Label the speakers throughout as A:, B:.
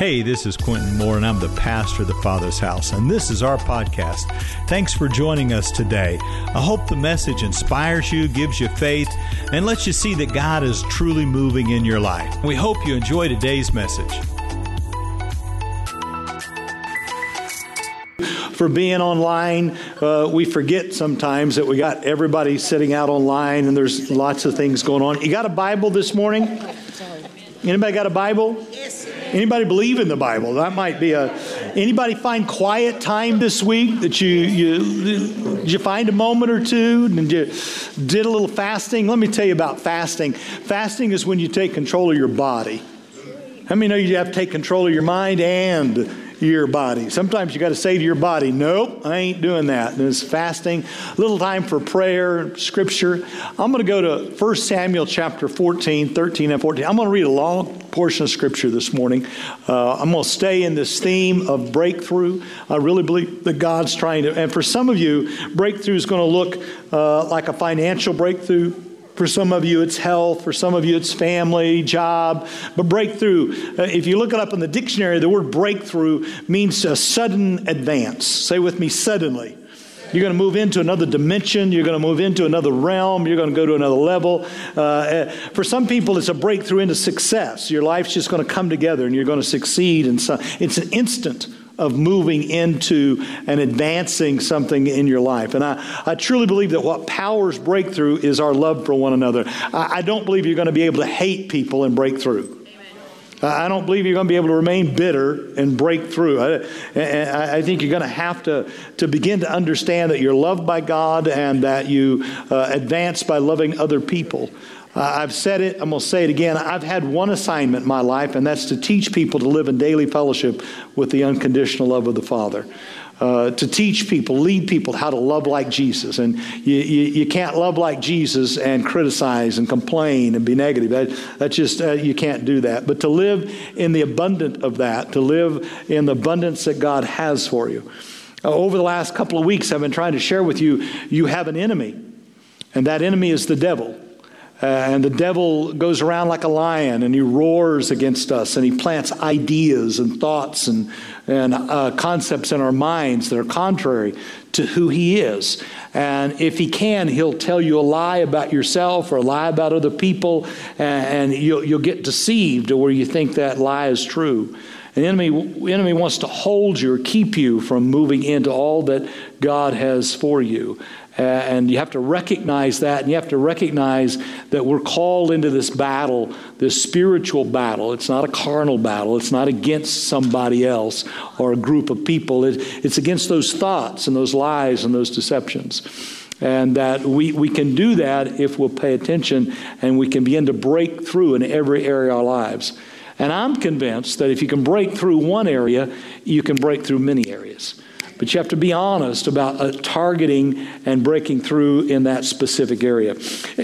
A: Hey, this is Quintin Moore, and I'm the pastor of the Father's House, and this is our podcast. Thanks for joining us today. I hope the message inspires you, gives you faith, and lets you see that God is truly moving in your life. We hope you enjoy today's message. for being online. Uh, we forget sometimes that we got everybody sitting out online and there's lots of things going on. You got a Bible this morning? Anybody got a Bible? Anybody believe in the Bible? That might be a. Anybody find quiet time this week that you you did you find a moment or two and you did a little fasting? Let me tell you about fasting. Fasting is when you take control of your body. How many know you have to take control of your mind and your body. Sometimes you got to say to your body, Nope, I ain't doing that. And it's fasting, a little time for prayer, scripture. I'm going to go to 1 Samuel chapter 14, 13, and 14. I'm going to read a long portion of scripture this morning. Uh, I'm going to stay in this theme of breakthrough. I really believe that God's trying to, and for some of you, breakthrough is going to look uh, like a financial breakthrough for some of you, it's health. For some of you, it's family, job. But breakthrough, uh, if you look it up in the dictionary, the word breakthrough means a sudden advance. Say with me, suddenly. You're going to move into another dimension. You're going to move into another realm. You're going to go to another level. Uh, uh for some people, it's a breakthrough into success. Your life's just going to come together and you're going to succeed. And so it's an instant of moving into and advancing something in your life. And I, I truly believe that what powers breakthrough is our love for one another. I, I don't believe you're going to be able to hate people and break through. I don't believe you're going to be able to remain bitter and break through. I, I, think you're going to have to, to begin to understand that you're loved by God and that you uh, advance by loving other people. Uh, I've said it, I'm going to say it again. I've had one assignment in my life, and that's to teach people to live in daily fellowship with the unconditional love of the Father. Uh, to teach people, lead people how to love like Jesus. And you, you, you, can't love like Jesus and criticize and complain and be negative. That, that's just, uh, you can't do that. But to live in the abundant of that, to live in the abundance that God has for you. Uh, over the last couple of weeks, I've been trying to share with you, you have an enemy, and that enemy is the devil. Uh, and the devil goes around like a lion and he roars against us and he plants ideas and thoughts and, and uh, concepts in our minds that are contrary to who he is. And if he can, he'll tell you a lie about yourself or a lie about other people, and, and you'll, you'll get deceived where you think that lie is true. And The enemy, enemy wants to hold you or keep you from moving into all that God has for you. Uh, and you have to recognize that, and you have to recognize that we're called into this battle, this spiritual battle. It's not a carnal battle, it's not against somebody else or a group of people. It, it's against those thoughts and those lies and those deceptions. And that we, we can do that if we'll pay attention and we can begin to break through in every area of our lives. And I'm convinced that if you can break through one area, you can break through many areas. But you have to be honest about uh, targeting and breaking through in that specific area.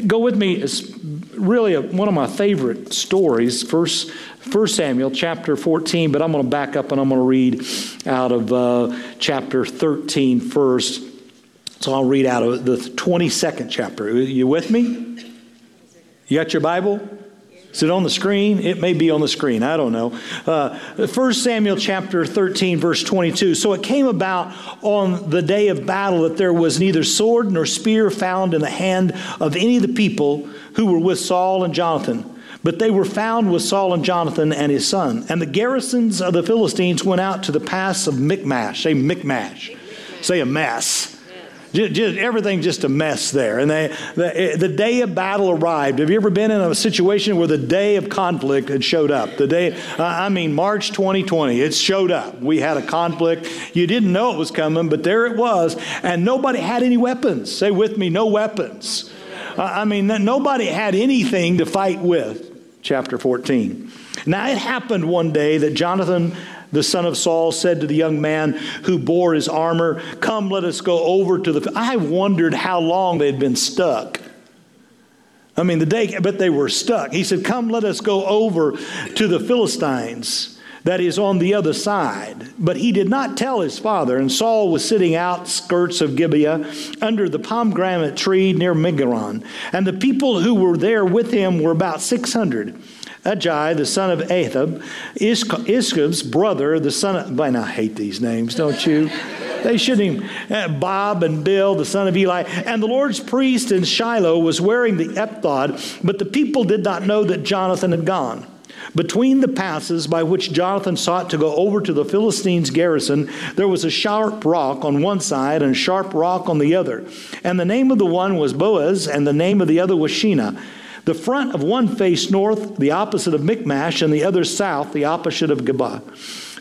A: Go with me. It's really a, one of my favorite stories, First, First Samuel chapter 14, but I'm going to back up and I'm going to read out of uh, chapter 13 first. So I'll read out of the 22nd chapter. Are you with me? You got your Bible? Is it on the screen? It may be on the screen. I don't know. Uh, 1 Samuel chapter 13, verse 22. So it came about on the day of battle that there was neither sword nor spear found in the hand of any of the people who were with Saul and Jonathan. But they were found with Saul and Jonathan and his son. And the garrisons of the Philistines went out to the pass of Michmash. Say Michmash. Say a mess. Just, just, everything just a mess there. And they, the, the day of battle arrived. Have you ever been in a situation where the day of conflict had showed up? The day, uh, I mean, March 2020, it showed up. We had a conflict. You didn't know it was coming, but there it was. And nobody had any weapons. Say with me, no weapons. Uh, I mean, nobody had anything to fight with. Chapter 14. Now, it happened one day that Jonathan the son of Saul said to the young man who bore his armor, Come, let us go over to the. I wondered how long they'd been stuck. I mean, the day, but they were stuck. He said, Come, let us go over to the Philistines. that is on the other side. But he did not tell his father, and Saul was sitting outskirts of Gibeah under the pomegranate tree near Migron. And the people who were there with him were about 600. Ajai, the son of Ahab, Ishkab's brother, the son of, I hate these names, don't you? They shouldn't uh, Bob and Bill, the son of Eli. And the Lord's priest in Shiloh was wearing the ephod, but the people did not know that Jonathan had gone. Between the passes by which Jonathan sought to go over to the Philistines' garrison, there was a sharp rock on one side and a sharp rock on the other. And the name of the one was Boaz, and the name of the other was Shenah. The front of one faced north, the opposite of Michmash, and the other south, the opposite of Geba.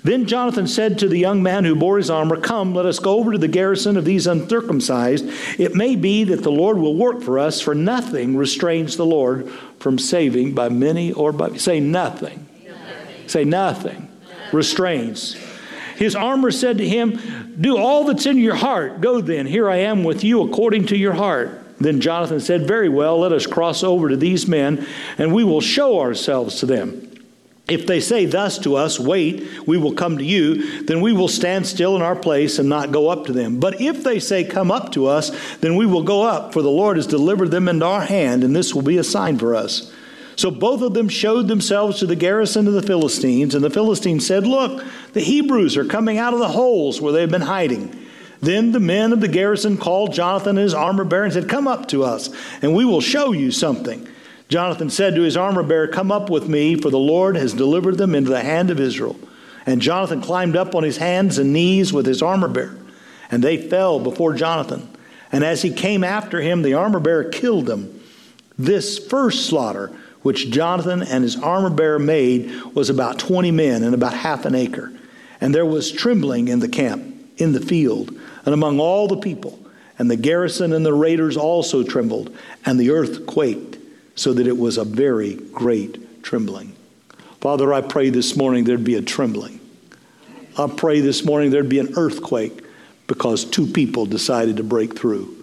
A: Then Jonathan said to the young man who bore his armor, Come, let us go over to the garrison of these uncircumcised. It may be that the Lord will work for us, for nothing restrains the Lord from saving by many or by. Say nothing. nothing. Say nothing. nothing. Restrains. His armor said to him, Do all that's in your heart. Go then, here I am with you according to your heart. Then Jonathan said, Very well, let us cross over to these men, and we will show ourselves to them. If they say thus to us, Wait, we will come to you, then we will stand still in our place and not go up to them. But if they say, Come up to us, then we will go up, for the Lord has delivered them into our hand, and this will be a sign for us. So both of them showed themselves to the garrison of the Philistines, and the Philistines said, Look, the Hebrews are coming out of the holes where they've been hiding. Then the men of the garrison called Jonathan and his armor bearer and said, Come up to us, and we will show you something. Jonathan said to his armor bearer, Come up with me, for the Lord has delivered them into the hand of Israel. And Jonathan climbed up on his hands and knees with his armor bearer, and they fell before Jonathan. And as he came after him, the armor bearer killed them. This first slaughter, which Jonathan and his armor bearer made, was about 20 men and about half an acre. And there was trembling in the camp, in the field, and among all the people. And the garrison and the raiders also trembled, and the earth quaked so that it was a very great trembling. Father, I pray this morning there'd be a trembling. I pray this morning there'd be an earthquake because two people decided to break through.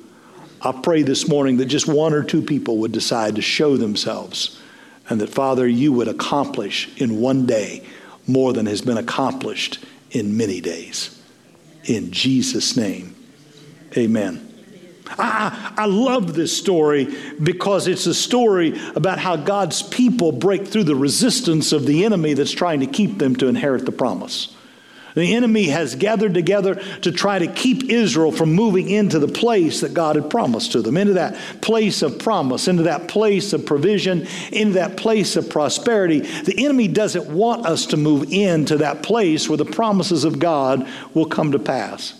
A: I pray this morning that just one or two people would decide to show themselves and that, Father, you would accomplish in one day more than has been accomplished in many days. In Jesus' name, amen. I, I love this story because it's a story about how God's people break through the resistance of the enemy that's trying to keep them to inherit the promise. The enemy has gathered together to try to keep Israel from moving into the place that God had promised to them, into that place of promise, into that place of provision, into that place of prosperity. The enemy doesn't want us to move into that place where the promises of God will come to pass.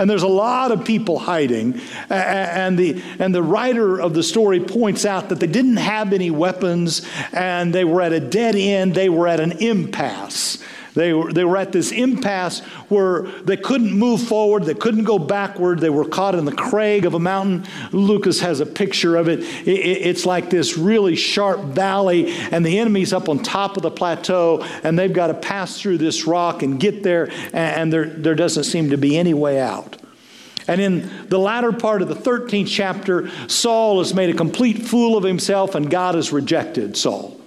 A: And there's a lot of people hiding. And the, and the writer of the story points out that they didn't have any weapons and they were at a dead end, they were at an impasse. They were, they were at this impasse where they couldn't move forward, they couldn't go backward, they were caught in the crag of a mountain. Lucas has a picture of it. it, it it's like this really sharp valley, and the enemy's up on top of the plateau, and they've got to pass through this rock and get there, and, and there, there doesn't seem to be any way out. And in the latter part of the 13th chapter, Saul has made a complete fool of himself, and God has rejected Saul.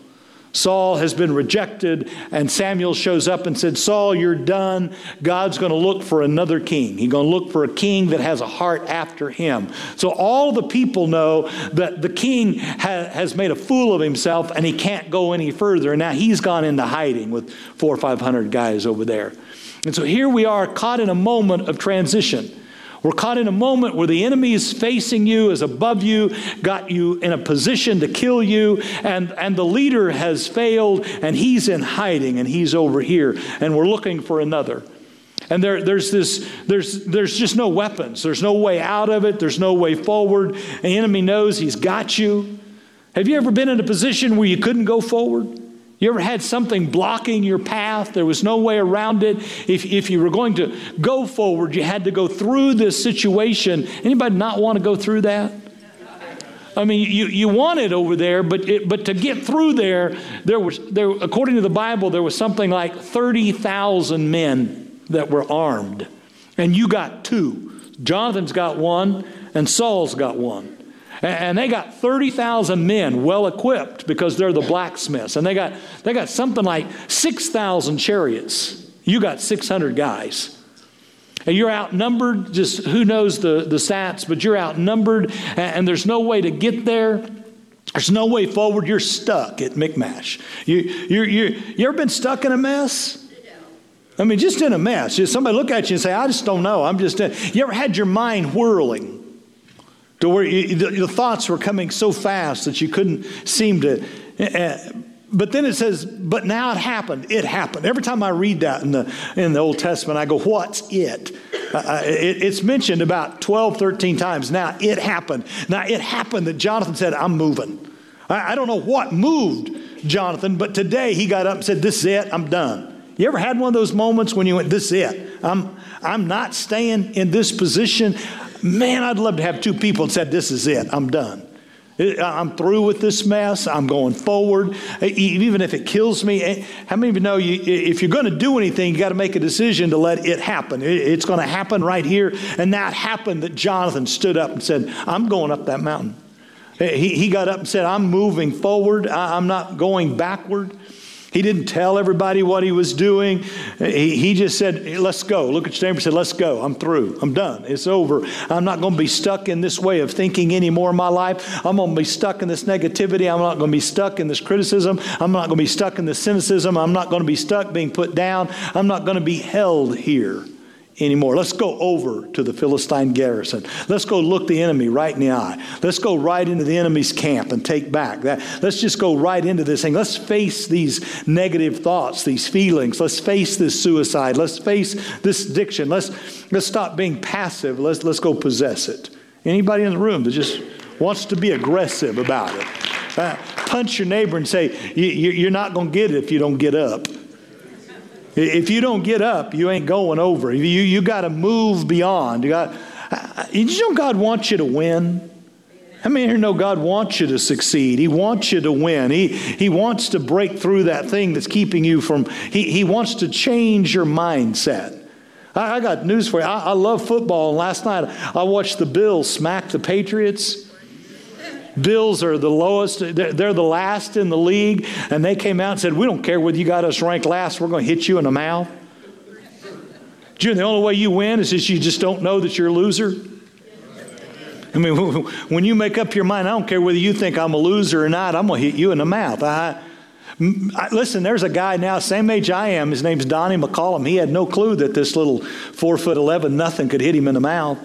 A: Saul has been rejected, and Samuel shows up and said, Saul, you're done. God's going to look for another king. He's going to look for a king that has a heart after him. So all the people know that the king ha- has made a fool of himself and he can't go any further. And now he's gone into hiding with four or five hundred guys over there. And so here we are caught in a moment of transition. We're caught in a moment where the enemy is facing you, is above you, got you in a position to kill you, and, and the leader has failed, and he's in hiding, and he's over here, and we're looking for another. And there, there's this, there's, there's just no weapons. There's no way out of it. There's no way forward. The enemy knows he's got you. Have you ever been in a position where you couldn't go forward? You ever had something blocking your path? There was no way around it. If, if you were going to go forward, you had to go through this situation. Anybody not want to go through that? I mean, you, you want it over there, but, it, but to get through there, there was, there, according to the Bible, there was something like 30,000 men that were armed. And you got two. Jonathan's got one, and Saul's got one. And they got 30,000 men well equipped because they're the blacksmiths. And they got, they got something like 6,000 chariots. You got 600 guys. And you're outnumbered, just who knows the, the stats, but you're outnumbered, and there's no way to get there. There's no way forward. You're stuck at Michmash. You, you you you ever been stuck in a mess? I mean, just in a mess. Just somebody look at you and say, I just don't know. I'm just, in. you ever had your mind whirling to where the, thoughts were coming so fast that you couldn't seem to. Uh, but then it says, but now it happened. It happened. Every time I read that in the, in the Old Testament, I go, what's it? Uh, it? It's mentioned about 12, 13 times. Now it happened. Now it happened that Jonathan said, I'm moving. I, I don't know what moved Jonathan, but today he got up and said, This is it. I'm done. You ever had one of those moments when you went, This is it? I'm, I'm not staying in this position. Man, I'd love to have two people that said, This is it. I'm done. I'm through with this mess. I'm going forward. Even if it kills me. How many of you know you, if you're going to do anything, you got to make a decision to let it happen? It's going to happen right here. And that happened that Jonathan stood up and said, I'm going up that mountain. He, he got up and said, I'm moving forward. I'm not going backward. He didn't tell everybody what he was doing. He, he just said, Let's go. Look at your neighbor and said, Let's go. I'm through. I'm done. It's over. I'm not going to be stuck in this way of thinking anymore in my life. I'm going to be stuck in this negativity. I'm not going to be stuck in this criticism. I'm not going to be stuck in this cynicism. I'm not going to be stuck being put down. I'm not going to be held here anymore. Let's go over to the Philistine garrison. Let's go look the enemy right in the eye. Let's go right into the enemy's camp and take back that. Let's just go right into this thing. Let's face these negative thoughts, these feelings. Let's face this suicide. Let's face this addiction. Let's let's stop being passive. Let's let's go possess it. Anybody in the room that just wants to be aggressive about it? Uh, punch your neighbor and say, "You're not going to get it if you don't get up." If you don't get up, you ain't going over. You, you got to move beyond. You got, you know God wants you to win? How many here know God wants you to succeed? He wants you to win. He, he wants to break through that thing that's keeping you from, he, he wants to change your mindset. I, I got news for you. I, I love football, and last night I watched the Bills smack the Patriots. Bills are the lowest, they're the last in the league, and they came out and said, We don't care whether you got us ranked last, we're going to hit you in the mouth. June, the only way you win is if you just don't know that you're a loser. I mean, when you make up your mind, I don't care whether you think I'm a loser or not, I'm going to hit you in the mouth. I, I, listen, there's a guy now, same age I am. His name's Donnie McCollum. He had no clue that this little four foot eleven nothing could hit him in the mouth.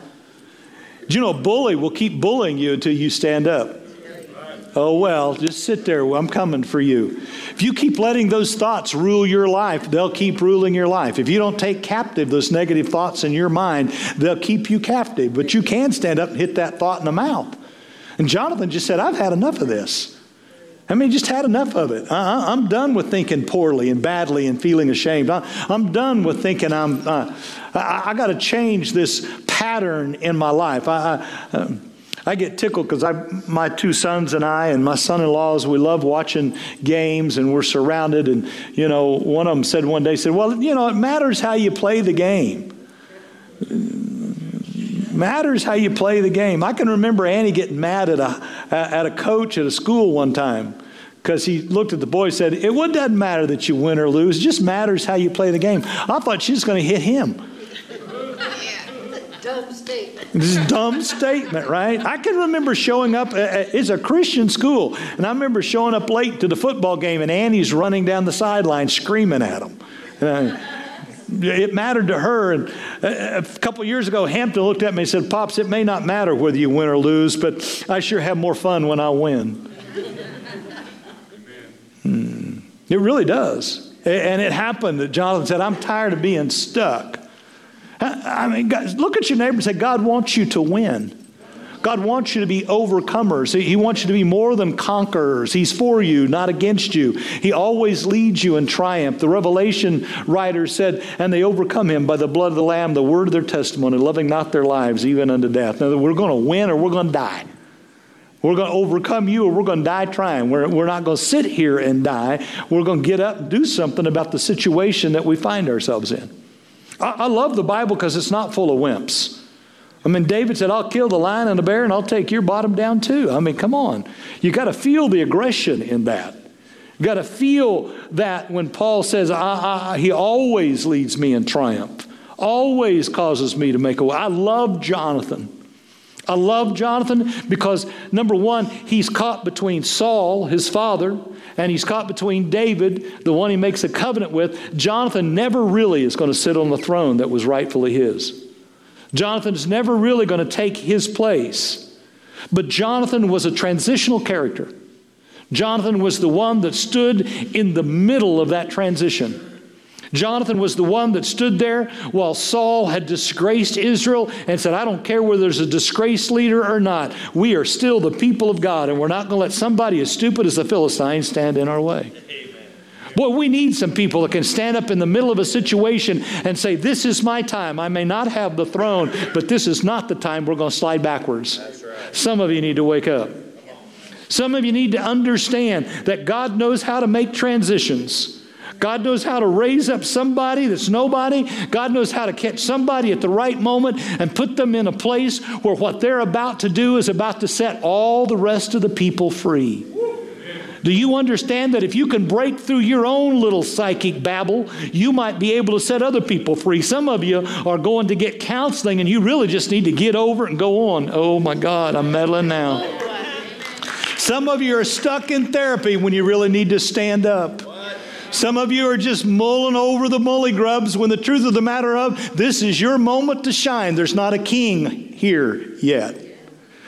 A: Do you know, a bully will keep bullying you until you stand up. Oh, well, just sit there. I'm coming for you. If you keep letting those thoughts rule your life, they'll keep ruling your life. If you don't take captive those negative thoughts in your mind, they'll keep you captive. But you can stand up and hit that thought in the mouth. And Jonathan just said, I've had enough of this. I mean, just had enough of it. I, am done with thinking poorly and badly and feeling ashamed. I, am done with thinking I'm. Uh, I, I got to change this pattern in my life. I, I, um, I get tickled because my two sons and I and my son-in-laws, we love watching games and we're surrounded. And, you know, one of them said one day, said, well, you know, it matters how you play the game. matters how you play the game. I can remember Annie getting mad at a, at a coach at a school one time because he looked at the boy and said, it doesn't matter that you win or lose. It just matters how you play the game. I thought she was going to hit him.
B: Statement.
A: This is a dumb statement, right? I can remember showing up. Uh, uh, it's a Christian school, and I remember showing up late to the football game, and Annie's running down the sideline screaming at him. Uh, it mattered to her. And a couple years ago, Hampton looked at me and said, "Pops, it may not matter whether you win or lose, but I sure have more fun when I win." Hmm. It really does. And it happened that Jonathan said, "I'm tired of being stuck." I mean, guys, look at your neighbor and say, God wants you to win. God wants you to be overcomers. He wants you to be more than conquerors. He's for you, not against you. He always leads you in triumph. The Revelation writer said, And they overcome him by the blood of the Lamb, the word of their testimony, loving not their lives, even unto death. Now, we're going to win or we're going to die. We're going to overcome you or we're going to die trying. We're, we're not going to sit here and die. We're going to get up and do something about the situation that we find ourselves in. I, love the Bible because it's not full of wimps. I mean, David said, I'll kill the lion and the bear and I'll take your bottom down too. I mean, come on. You got to feel the aggression in that. You got to feel that when Paul says, I, I, He always leads me in triumph, always causes me to make a way. I love Jonathan. I love Jonathan because, number one, he's caught between Saul, his father, and he's caught between David, the one he makes a covenant with. Jonathan never really is going to sit on the throne that was rightfully his. Jonathan is never really going to take his place. But Jonathan was a transitional character. Jonathan was the one that stood in the middle of that transition. Jonathan was the one that stood there while Saul had disgraced Israel and said, I don't care whether there's a disgraced leader or not. We are still the people of God, and we're not going to let somebody as stupid as the Philistines stand in our way. Boy, we need some people that can stand up in the middle of a situation and say, This is my time. I may not have the throne, but this is not the time we're going to slide backwards. Right. Some of you need to wake up. Some of you need to understand that God knows how to make transitions. God knows how to raise up somebody that's nobody. God knows how to catch somebody at the right moment and put them in a place where what they're about to do is about to set all the rest of the people free. Do you understand that if you can break through your own little psychic babble, you might be able to set other people free? Some of you are going to get counseling and you really just need to get over it and go on. Oh my God, I'm meddling now. Some of you are stuck in therapy when you really need to stand up. Some of you are just mulling over the mully grubs when the truth of the matter of this is your moment to shine. There's not a king here yet.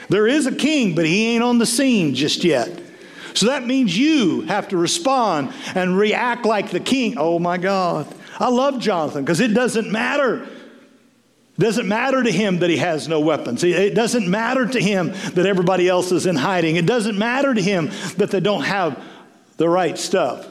A: There is a king, but he ain't on the scene just yet. So that means you have to respond and react like the king. Oh my God. I love Jonathan because it doesn't matter. It doesn't matter to him that he has no weapons. It doesn't matter to him that everybody else is in hiding. It doesn't matter to him that they don't have the right stuff.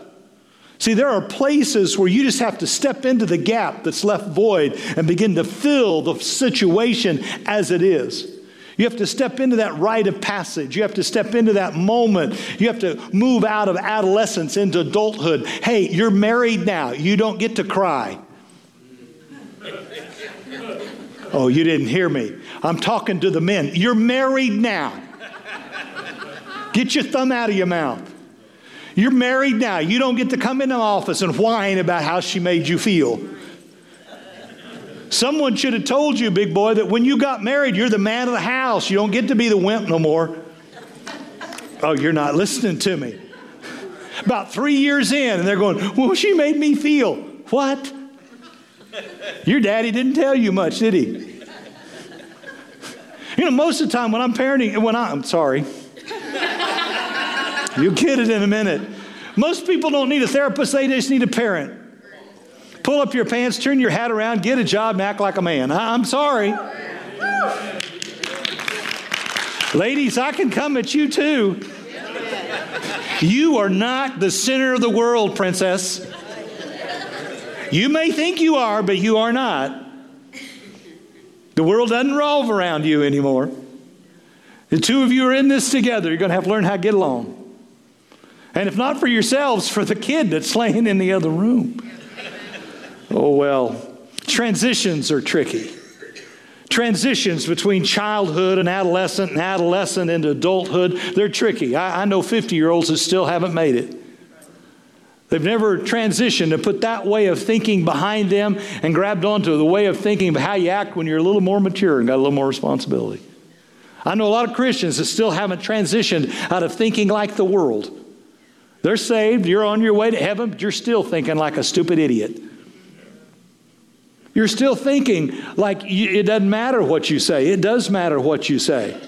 A: See, there are places where you just have to step into the gap that's left void and begin to fill the situation as it is. You have to step into that rite of passage. You have to step into that moment. You have to move out of adolescence into adulthood. Hey, you're married now. You don't get to cry. Oh, you didn't hear me. I'm talking to the men. You're married now. Get your thumb out of your mouth. You're married now. You don't get to come into the office and whine about how she made you feel. Someone should have told you, big boy, that when you got married, you're the man of the house. You don't get to be the wimp no more. Oh, you're not listening to me. About three years in, and they're going, Well, she made me feel. What? Your daddy didn't tell you much, did he? You know, most of the time when I'm parenting, when I, I'm sorry, you'll get it in a minute. Most people don't need a therapist, they just need a parent. Pull up your pants, turn your hat around, get a job, and act like a man. I'm sorry. Ladies, I can come at you too. You are not the center of the world, princess. You may think you are, but you are not. The world doesn't revolve around you anymore. The two of you are in this together. You're going to have to learn how to get along. And if not for yourselves, for the kid that's laying in the other room. Oh, well, transitions are tricky. Transitions between childhood and adolescent and adolescent into adulthood, they're tricky. I, I know 50 year olds that still haven't made it. They've never transitioned and put that way of thinking behind them and grabbed onto the way of thinking of how you act when you're a little more mature and got a little more responsibility. I know a lot of Christians that still haven't transitioned out of thinking like the world. They're saved, you're on your way to heaven, but you're still thinking like a stupid idiot. You're still thinking like it doesn't matter what you say. It does matter what you say.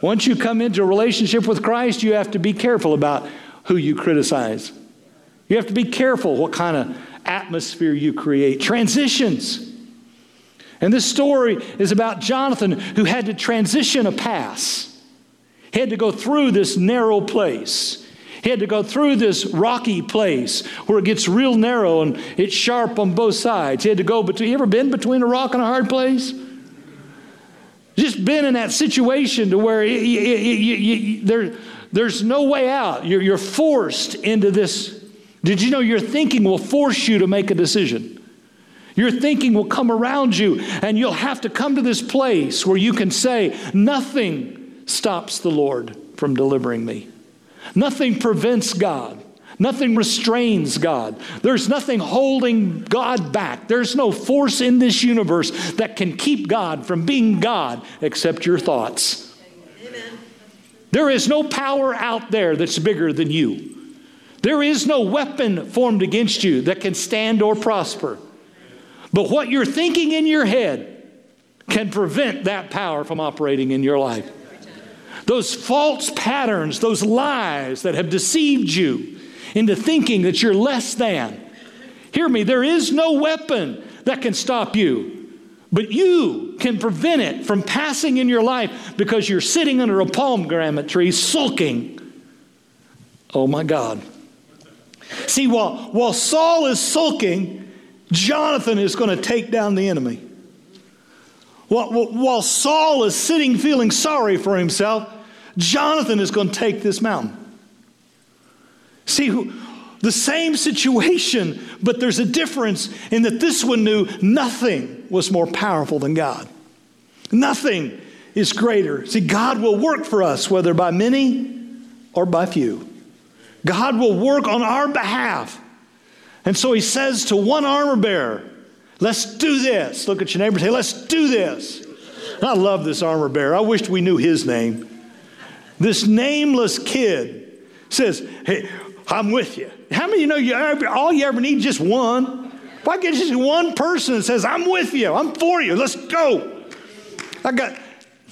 A: Once you come into a relationship with Christ, you have to be careful about who you criticize. You have to be careful what kind of atmosphere you create. Transitions. And this story is about Jonathan who had to transition a pass. He had to go through this narrow place. He had to go through this rocky place where it gets real narrow and it's sharp on both sides. He had to go between. You ever been between a rock and a hard place? Just been in that situation to where there, there's no way out. You're, you're forced into this. Did you know your thinking will force you to make a decision? Your thinking will come around you, and you'll have to come to this place where you can say, Nothing stops the Lord from delivering me. Nothing prevents God. Nothing restrains God. There's nothing holding God back. There's no force in this universe that can keep God from being God except your thoughts. Amen. There is no power out there that's bigger than you. There is no weapon formed against you that can stand or prosper. But what you're thinking in your head can prevent that power from operating in your life. Those false patterns, those lies that have deceived you into thinking that you're less than. Hear me, there is no weapon that can stop you, but you can prevent it from passing in your life because you're sitting under a pomegranate tree sulking. Oh my God. See, while, while Saul is sulking, Jonathan is going to take down the enemy. While, Saul is sitting feeling sorry for himself, Jonathan is going to take this mountain. See, the same situation, but there's a difference in that this one knew nothing was more powerful than God. Nothing is greater. See, God will work for us, whether by many or by few. God will work on our behalf. And so he says to one armor bearer, Let's do this. Look at your neighbor and say, Let's do this. I love this armor bearer. I wished we knew his name. This nameless kid says, Hey, I'm with you. How many you know you ever, all you ever need just one? If I get just one person that says, I'm with you, I'm for you, let's go. I got,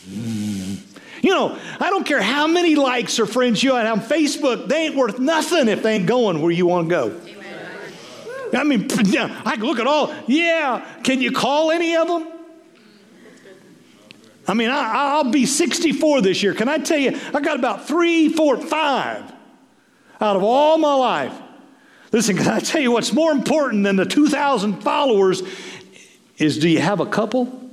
A: you know, I don't care how many likes or friends you have on Facebook, they ain't worth nothing if they ain't going where you want to go. I mean, I look at all, yeah, can you call any of them? I mean, I, will be 64 this year. Can I tell you, I got about three, four, five out of all my life. Listen, can I tell you what's more important than the 2,000 followers is do you have a couple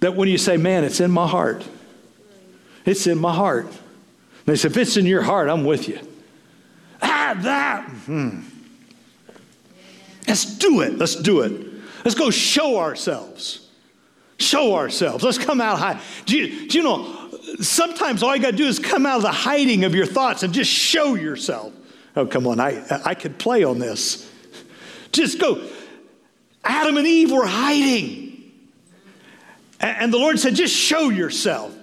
A: that when you say, man, it's in my heart, it's in my heart. They say, if it's in your heart, I'm with you. Ah, that. Hmm. Let's do it. Let's do it. Let's go show ourselves. Show ourselves. Let's come out high. Do you, do you know, sometimes all you got to do is come out of the hiding of your thoughts and just show yourself. Oh, come on. I, I could play on this. Just go. Adam and Eve were hiding. And the Lord said, just show yourself.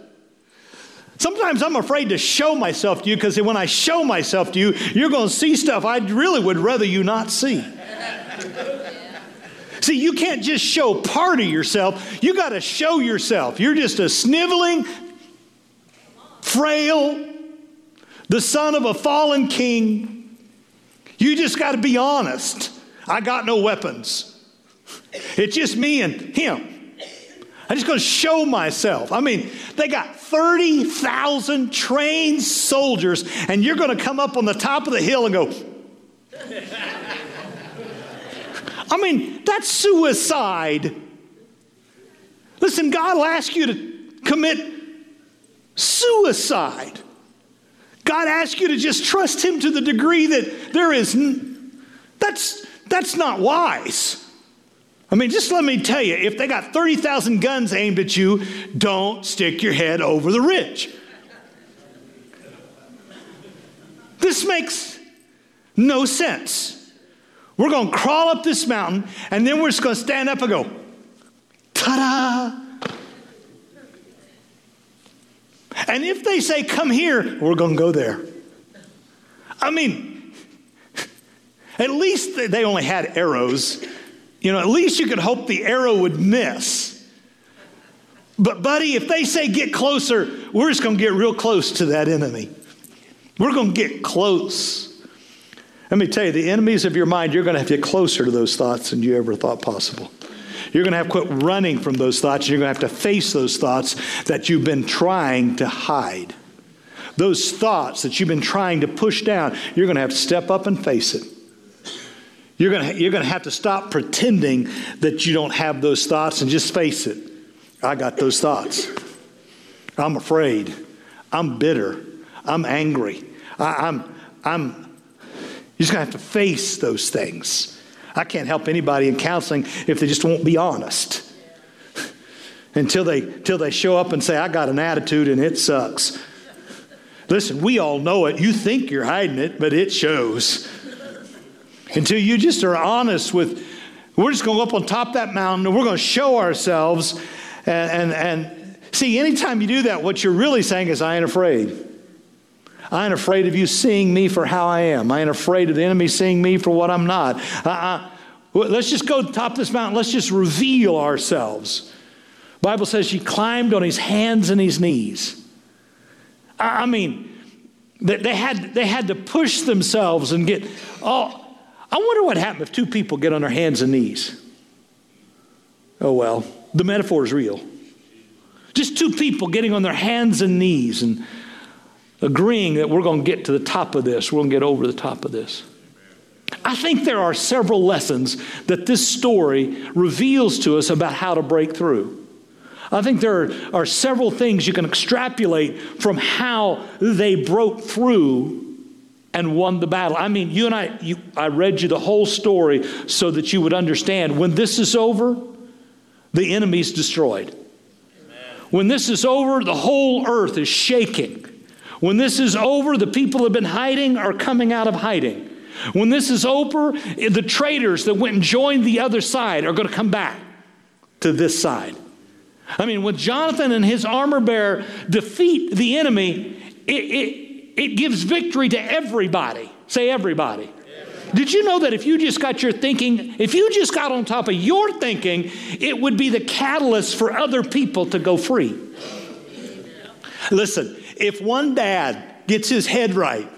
A: Sometimes I'm afraid to show myself to you because when I show myself to you, you're going to see stuff I really would rather you not see. See, you can't just show part of yourself, you got to show yourself. You're just a sniveling, frail, the son of a fallen king. You just got to be honest. I got no weapons. It's just me and him. I'm just going to show myself. I mean, they got 30,000 trained soldiers, and you're going to come up on the top of the hill and go, I mean, that's suicide. Listen, God will ask you to commit suicide. God asks you to just trust Him to the degree that there is, that's, that's not wise. I mean, just let me tell you if they got 30,000 guns aimed at you, don't stick your head over the ridge. This makes no sense. We're going to crawl up this mountain and then we're just going to stand up and go, ta da! And if they say, come here, we're going to go there. I mean, at least they only had arrows. You know, at least you could hope the arrow would miss. But, buddy, if they say get closer, we're just going to get real close to that enemy. We're going to get close. Let me tell you, the enemies of your mind, you're going to have to get closer to those thoughts than you ever thought possible. You're going to have to quit running from those thoughts. You're going to have to face those thoughts that you've been trying to hide. Those thoughts that you've been trying to push down, you're going to have to step up and face it. You're going to, you're going to have to stop pretending that you don't have those thoughts and just face it. I got those thoughts. I'm afraid. I'm bitter. I'm angry. I, I'm, I'm, you're just going to have to face those things. I can't help anybody in counseling if they just won't be honest. Until they, until they show up and say, I got an attitude and it sucks. Listen, we all know it. You think you're hiding it, but it shows. Until you just are honest with, we're just going to go up on top of that mountain and we're going to show ourselves. And, and, and see, anytime you do that, what you're really saying is, I ain't afraid. I ain't afraid of you seeing me for how I am. I ain't afraid of the enemy seeing me for what I'm not. Let's just go top this mountain. Let's just reveal ourselves. Bible says she climbed on his hands and his knees. I mean, they had, they had to push themselves and get, oh, I wonder what happened if two people get on their hands and knees. Oh, well, the metaphor is real. Just two people getting on their hands and knees and agreeing that we're going to get to the top of this, we're going to get over the top of this. I think there are several lessons that this story reveals to us about how to break through. I think there are, are several things you can extrapolate from how they broke through and won the battle. I mean, you and I, you, I read you the whole story so that you would understand when this is over, the enemy's destroyed. Amen. When this is over, the whole earth is shaking. When this is over, the people that have been hiding are coming out of hiding. When this is over, the traitors that went and joined the other side are going to come back to this side. I mean, when Jonathan and his armor bearer defeat the enemy, it, it, it gives victory to everybody. Say everybody. Did you know that if you just got your thinking, if you just got on top of your thinking, it would be the catalyst for other people to go free? Listen, if one dad gets his head right,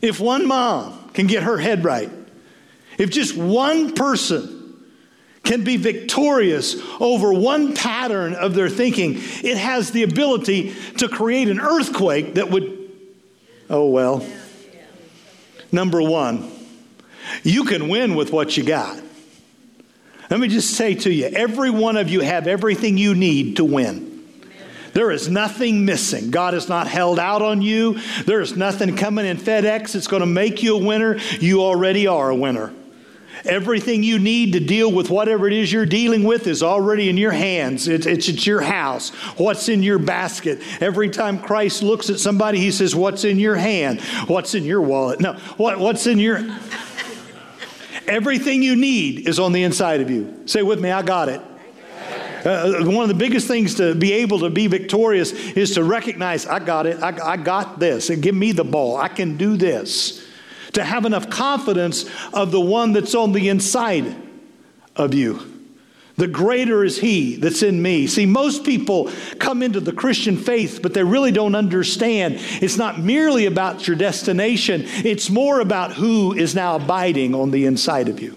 A: if one mom can get her head right, if just one person can be victorious over one pattern of their thinking, it has the ability to create an earthquake that would, oh well. Number one, you can win with what you got. Let me just say to you every one of you have everything you need to win. There is nothing missing. God has not held out on you. There is nothing coming in FedEx that's going to make you a winner. You already are a winner. Everything you need to deal with whatever it is you're dealing with is already in your hands. It's, it's, it's, your house. What's in your basket? Every time Christ looks at somebody, he says, What's in your hand? What's in your wallet? No, what, what's in your. Everything you need is on the inside of you. Say with me, I got it. Uh, one of the biggest things to be able to be victorious is to recognize, I got it, I, I got this, and give me the ball. I can do this. To have enough confidence of the one that's on the inside of you. The greater is He that's in me. See, most people come into the Christian faith, but they really don't understand. It's not merely about your destination, it's more about who is now abiding on the inside of you.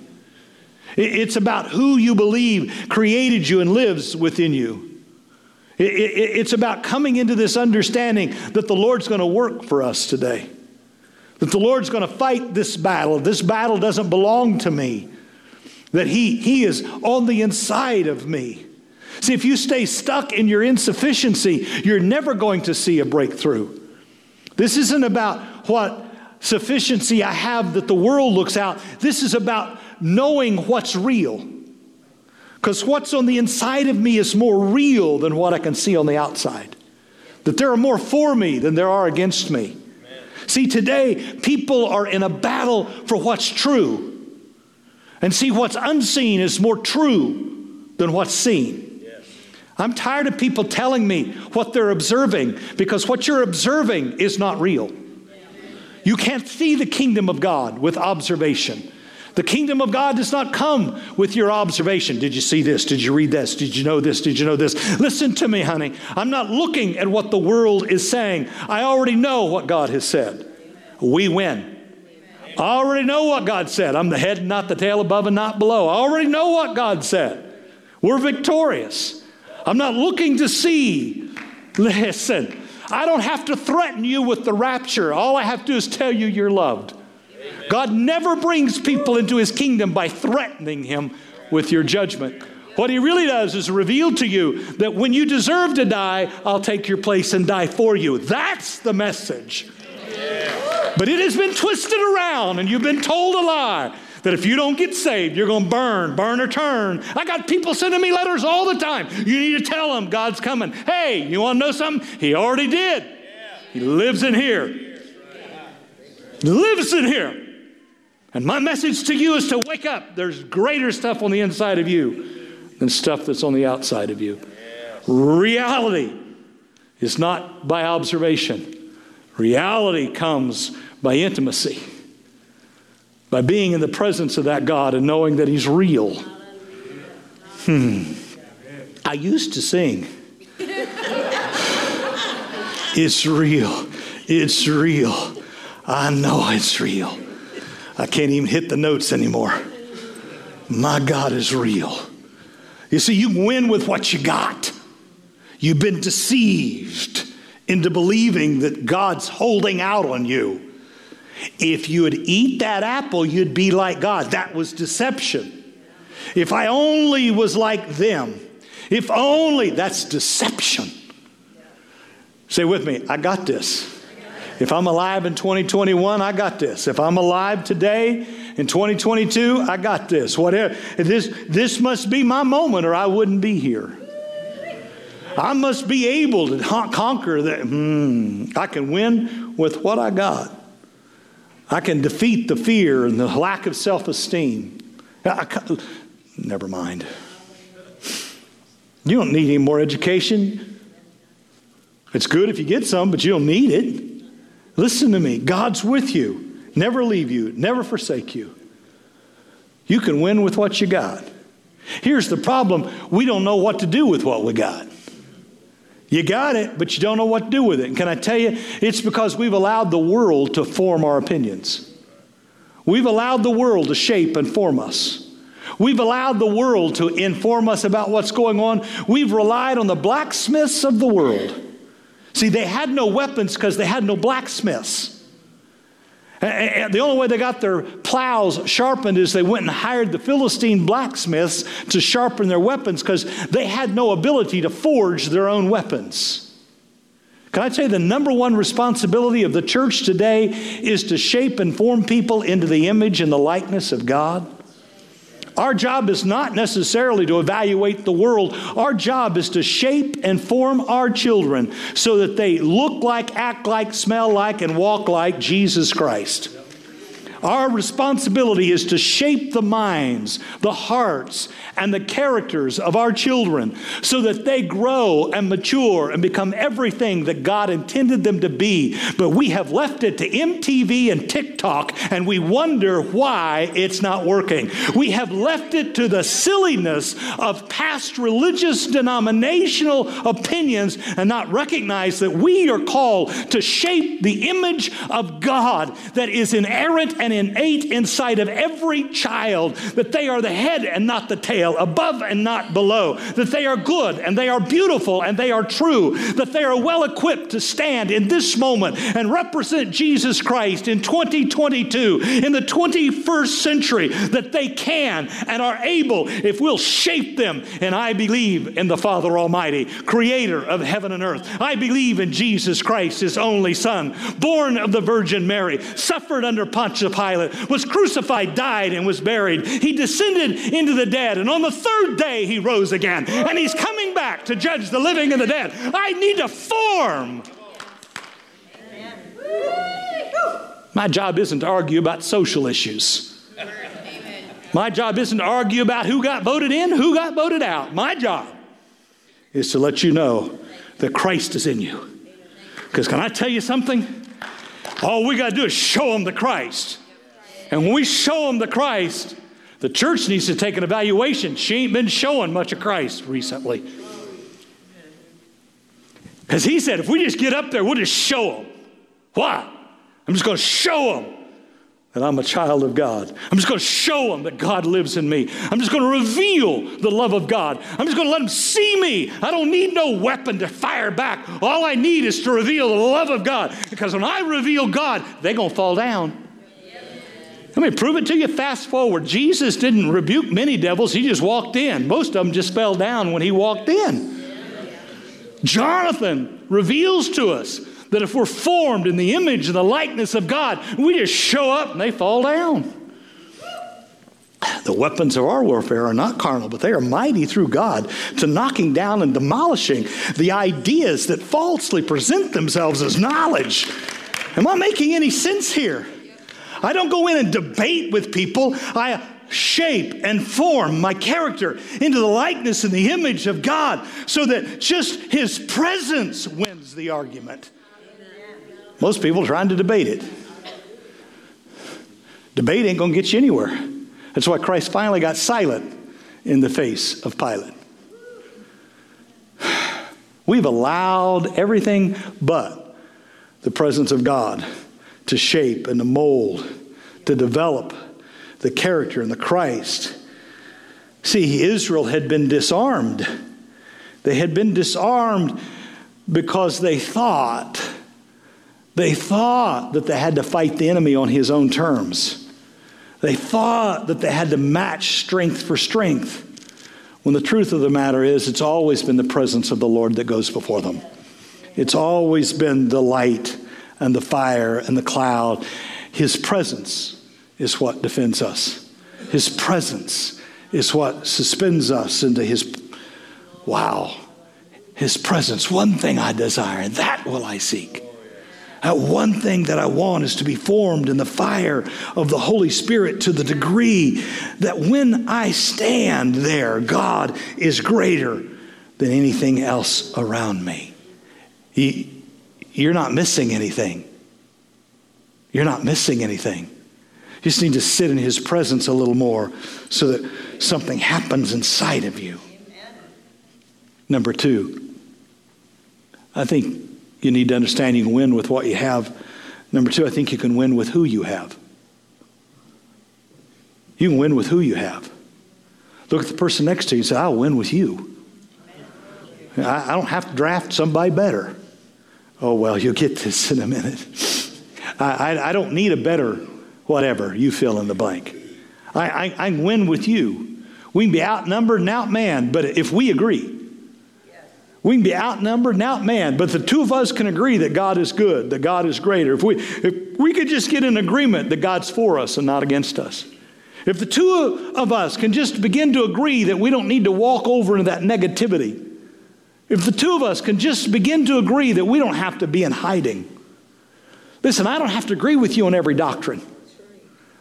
A: It's about who you believe created you and lives within you. It's about coming into this understanding that the Lord's going to work for us today, that the Lord's going to fight this battle. This battle doesn't belong to me, that He, he is on the inside of me. See, if you stay stuck in your insufficiency, you're never going to see a breakthrough. This isn't about what sufficiency I have that the world looks out. This is about knowing what's real. Because what's on the inside of me is more real than what I can see on the outside. That there are more for me than there are against me. Amen. See, today, people are in a battle for what's true. And see, what's unseen is more true than what's seen. Yes. I'm tired of people telling me what they're observing because what you're observing is not real. You can't see the kingdom of God with observation. The kingdom of God does not come with your observation. Did you see this? Did you read this? Did you know this? Did you know this? Listen to me, honey. I'm not looking at what the world is saying. I already know what God has said. We win. I already know what God said. I'm the head, not the tail, above and not below. I already know what God said. We're victorious. I'm not looking to see. Listen, I don't have to threaten you with the rapture. All I have to do is tell you you're loved. God never brings people into his kingdom by threatening him with your judgment. What he really does is reveal to you that when you deserve to die, I'll take your place and die for you. That's the message. But it has been twisted around and you've been told a lie that if you don't get saved, you're going to burn, burn or turn. I got people sending me letters all the time. You need to tell them God's coming. Hey, you want to know something? He already did. He lives in here. Lives in here. And my message to you is to wake up. There's greater stuff on the inside of you than stuff that's on the outside of you. Reality is not by observation, reality comes by intimacy, by being in the presence of that God and knowing that He's real. Hmm. I used to sing. it's real. It's real. I know it's real. I can't even hit the notes anymore. My God is real. You see, you win with what you got. You've been deceived into believing that God's holding out on you. If you would eat that apple, you'd be like God. That was deception. If I only was like them, if only, that's deception. Say with me, I got this. If I'm alive in 2021, I got this. If I'm alive today in 2022, I got this. Whatever. This, this must be my moment or I wouldn't be here. I must be able to conquer that. Hmm, I can win with what I got. I can defeat the fear and the lack of self esteem. Never mind. You don't need any more education. It's good if you get some, but you don't need it. Listen to me God's with you, never leave you, never forsake you. You can win with what you got. Here's the problem we don't know what to do with what we got. You got it, but you don't know what to do with it. And can I tell you, it's because we've allowed the world to form our opinions. We've allowed the world to shape and form us. We've allowed the world to inform us about what's going on. We've relied on the blacksmiths of the world. See, they had no weapons because they had no blacksmiths. The only way they got their plows sharpened is they went and hired the Philistine blacksmiths to sharpen their weapons because they had no ability to forge their own weapons. Can I tell you the number one responsibility of the church today is to shape and form people into the image and the likeness of God? Our job is not necessarily to evaluate the world. Our job is to shape and form our children so that they look like, act like, smell like, and walk like Jesus Christ. Our responsibility is to shape the minds, the hearts, and the characters of our children so that they grow and mature and become everything that God intended them to be. But we have left it to MTV and TikTok and we wonder why it's not working. We have left it to the silliness of past religious denominational opinions and not recognize that we are called to shape the image of God that is inerrant and innate inside of every child, that they are the head and not the tail above and not below, that they are good and they are beautiful and they are true, that they are well equipped to stand in this moment and represent Jesus Christ in 2022, in the 21st century, that they can and are able if we'll shape them. And I believe in the Father Almighty, creator of heaven and earth. I believe in Jesus Christ, his only Son, born of the Virgin Mary, suffered under Pontius Pilate, was crucified, died, and was buried. He descended into the dead, and on the third day, he rose again. And he's coming back to judge the living and the dead. I need to form. My job isn't to argue about social issues. My job isn't to argue about who got voted in, who got voted out. My job is to let you know that Christ is in you. Because can I tell you something? All we got to do is show them the Christ. And when we show them the Christ, the church needs to take an evaluation. She ain't been showing much of Christ recently. Because he said, if we just get up there, we'll just show them. Why? I'm just going to show them that I'm a child of God. I'm just going to show them that God lives in me. I'm just going to reveal the love of God. I'm just going to let them see me. I don't need no weapon to fire back. All I need is to reveal the love of God. Because when I reveal God, they're going to fall down. Let me prove it to you. Fast forward. Jesus didn't rebuke many devils, he just walked in. Most of them just fell down when he walked in. Jonathan reveals to us that if we're formed in the image and the likeness of God, we just show up and they fall down. The weapons of our warfare are not carnal, but they are mighty through God to knocking down and demolishing the ideas that falsely present themselves as knowledge. Am I making any sense here? I don't go in and debate with people. I shape and form my character into the likeness and the image of God so that just His presence wins the argument. Most people trying to debate it. Debate ain't going to get you anywhere. That's why Christ finally got silent in the face of Pilate. We've allowed everything but the presence of God to shape and to mold, to develop the character and the Christ. See, Israel had been disarmed. They had been disarmed because they thought, they thought that they had to fight the enemy on his own terms. They thought that they had to match strength for strength. When the truth of the matter is, it's always been the presence of the Lord that goes before them. It's always been the light and the fire and the cloud. His presence is what defends us. His presence is what suspends us into His. Wow. His presence. One thing I desire, and that will I seek that one thing that I want is to be formed in the fire of the Holy Spirit to the degree that when I stand there, God is greater than anything else around me. You're not missing anything. You're not missing anything. You just need to sit in His presence a little more so that something happens inside of you. Number two, I think you need to understand you can win with what you have. Number two, I think you can win with who you have. You can win with who you have. Look at the person next to you and say, I'll win with you. I, I don't have to draft somebody better. Oh, well, you'll get this in a minute. I, I, I don't need a better whatever, you fill in the blank. I, I, I can win with you. We can be outnumbered and outmanned, but if we agree, we can be outnumbered and outmanned, but the two of us can agree that God is good, that God is greater. If we, if we could just get an agreement that God's for us and not against us. If the two of us can just begin to agree that we don't need to walk over into that negativity, if the two of us can just begin to agree that we don't have to be in hiding. Listen, I don't have to agree with you on every doctrine.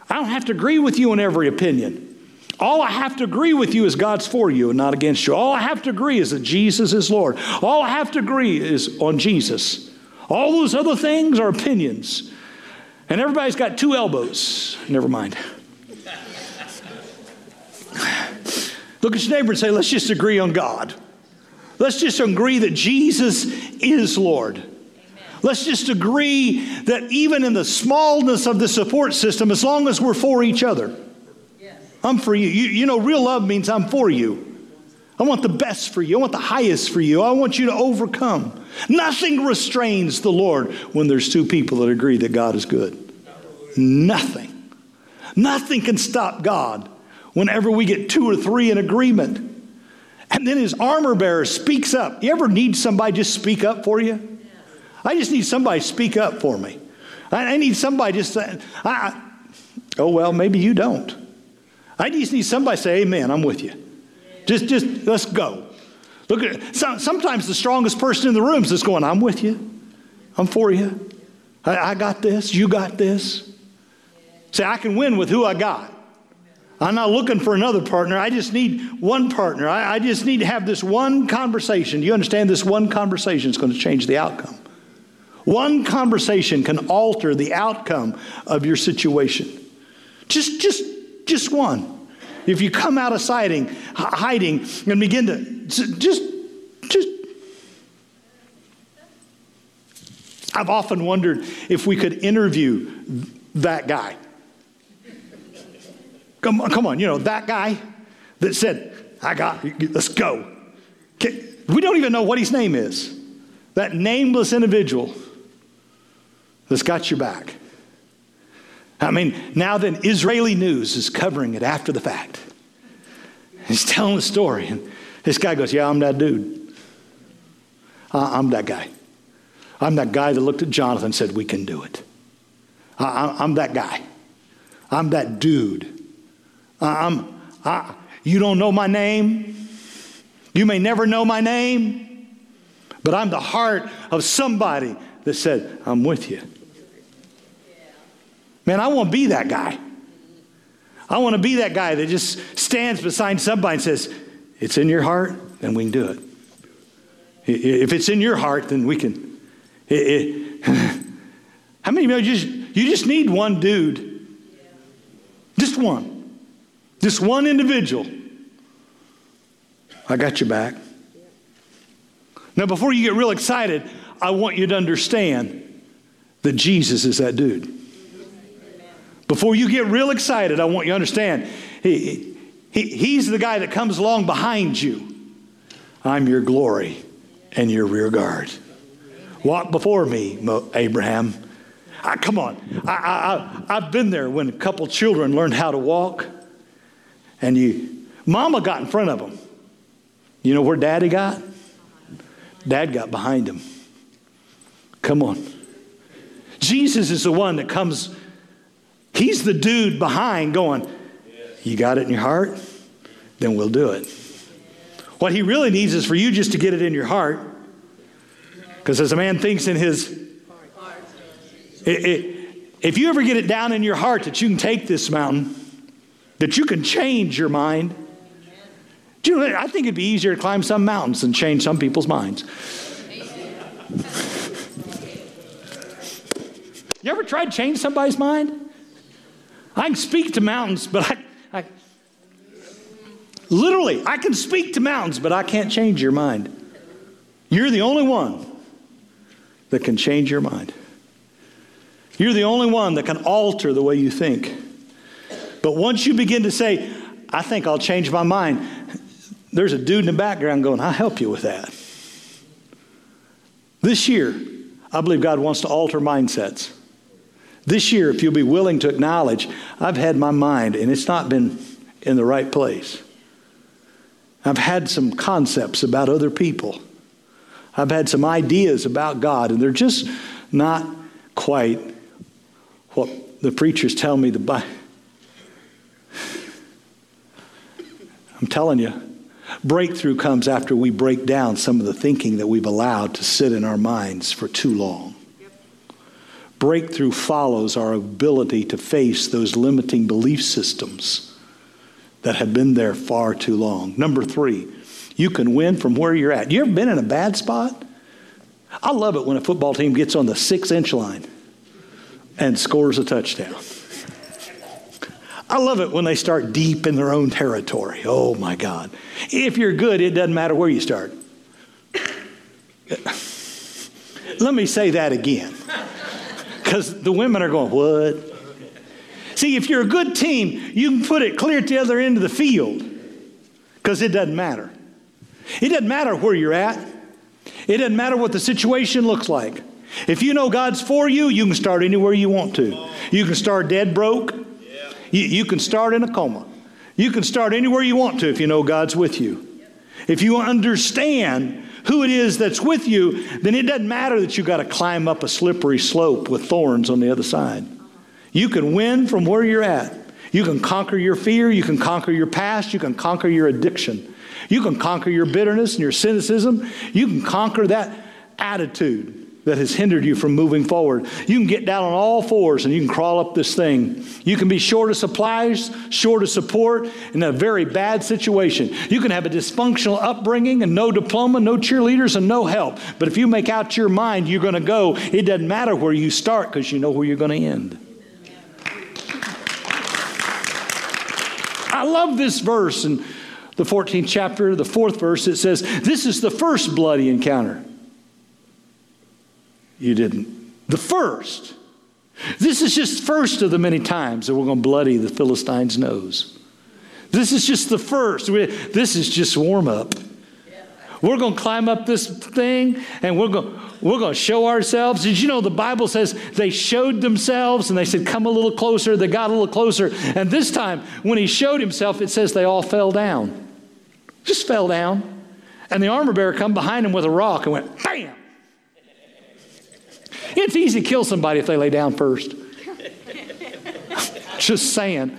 A: I don't have to agree with you on every opinion. All I have to agree with you is God's for you and not against you. All I have to agree is that Jesus is Lord. All I have to agree is on Jesus. All those other things are opinions. And everybody's got two elbows. Never mind. Look at your neighbor and say, let's just agree on God. Let's just agree that Jesus is Lord. Let's just agree that even in the smallness of the support system, as long as we're for each other, I'm for you. you. You know, real love means I'm for you. I want the best for you. I want the highest for you. I want you to overcome. Nothing restrains the Lord when there's two people that agree that God is good. Nothing. Nothing can stop God whenever we get two or three in agreement. And then his armor bearer speaks up. You ever need somebody just speak up for you? I just need somebody speak up for me. I, need somebody just uh, say, I, oh, well, maybe you don't. I just need somebody say, Amen, I'm with you. Just, just let's go. Look at sometimes the strongest person in the room is just going, I'm with you. I'm for you. I, I got this. You got this. Say, I can win with who I got. I'm not looking for another partner. I just need one partner. I, I, just need to have this one conversation. You understand this one conversation is going to change the outcome. One conversation can alter the outcome of your situation. Just, just just one. If you come out of hiding, hiding and begin to just, just. I've often wondered if we could interview that guy. Come on, come on, you know, that guy that said, I got, let's go. We don't even know what his name is. That nameless individual that's got your back. I mean, now then, Israeli news is covering it after the fact. He's telling the story, and this guy goes, Yeah, I'm that dude. I'm that guy. I'm that guy that looked at Jonathan and said, We can do it. I'm that guy. I'm that dude. Uh, I'm, I, you don't know my name. You may never know my name, but I'm the heart of somebody that said, I'm with you. Man, I want to be that guy. I want to be that guy that just stands beside somebody and says, It's in your heart, then we can do it. If it's in your heart, then we can. It, it, how many of you just, you just need one dude? Just one. Just one individual. I got your back. Now, before you get real excited, I want you to understand that Jesus is that dude. Before you get real excited, I want you to understand he, he, He's the guy that comes along behind you. I'm your glory and your rear guard. Walk before me, Abraham. I, come on. I, I, I've been there when a couple children learned how to walk, and you, mama got in front of him. You know where daddy got? Dad got behind him. Come on. Jesus is the one that comes He's the dude behind going, You got it in your heart? Then we'll do it. What he really needs is for you just to get it in your heart. Because as a man thinks in his. It, it, if you ever get it down in your heart that you can take this mountain, that you can change your mind, do you know, I think it'd be easier to climb some mountains than change some people's minds. You ever tried to change somebody's mind? I can speak to mountains, but I, I literally, I can speak to mountains, but I can't change your mind. You're the only one that can change your mind. You're the only one that can alter the way you think. But once you begin to say, I think I'll change my mind, there's a dude in the background going, I'll help you with that. This year, I believe God wants to alter mindsets. This year, if you'll be willing to acknowledge, I've had my mind and it's not been in the right place. I've had some concepts about other people. I've had some ideas about God, and they're just not quite what the preachers tell me the Bible. I'm telling you, breakthrough comes after we break down some of the thinking that we've allowed to sit in our minds for too long. Breakthrough follows our ability to face those limiting belief systems that have been there far too long. Number three, you can win from where you're at. You ever been in a bad spot? I love it when a football team gets on the six inch line and scores a touchdown. I love it when they start deep in their own territory. Oh my God. If you're good, it doesn't matter where you start. Let me say that again because the women are going, What? See, if you're a good team, you can put it clear at the other end of the field because it doesn't matter. It doesn't matter where you're at, it doesn't matter what the situation looks like. If you know God's for you, you can start anywhere you want to. You can start dead broke, you, you can start in a coma. You can start anywhere you want to if you know God's with you. If you understand who it is that's with you, then it doesn't matter that you got to climb up a slippery slope with thorns on the other side. You can win from where you're at. You can conquer your fear. You can conquer your past. You can conquer your addiction. You can conquer your bitterness and your cynicism. You can conquer that attitude that has hindered you from moving forward. You can get down on all fours and you can crawl up this thing. You can be short of supplies, short of support in a very bad situation. You can have a dysfunctional upbringing and no diploma, no cheerleaders, and no help. But if you make out your mind you're going to go, it doesn't matter where you start because you know where you're going to end. I love this verse in the 14th chapter, the fourth verse. It says, This is the first bloody encounter you didn't. The first. This is just first of the many times that we're going to bloody the Philistine's nose. This is just the first. This is just warm up. We're going to climb up this thing and we're going, we're going to show ourselves. Did you know the Bible says they showed themselves and they said, Come a little closer? They got a little closer. And this time, when he showed himself, it says they all fell down. Just fell down. And the armor bearer come behind him with a rock and went, Bam! It's easy to kill somebody if they lay down first. Just saying.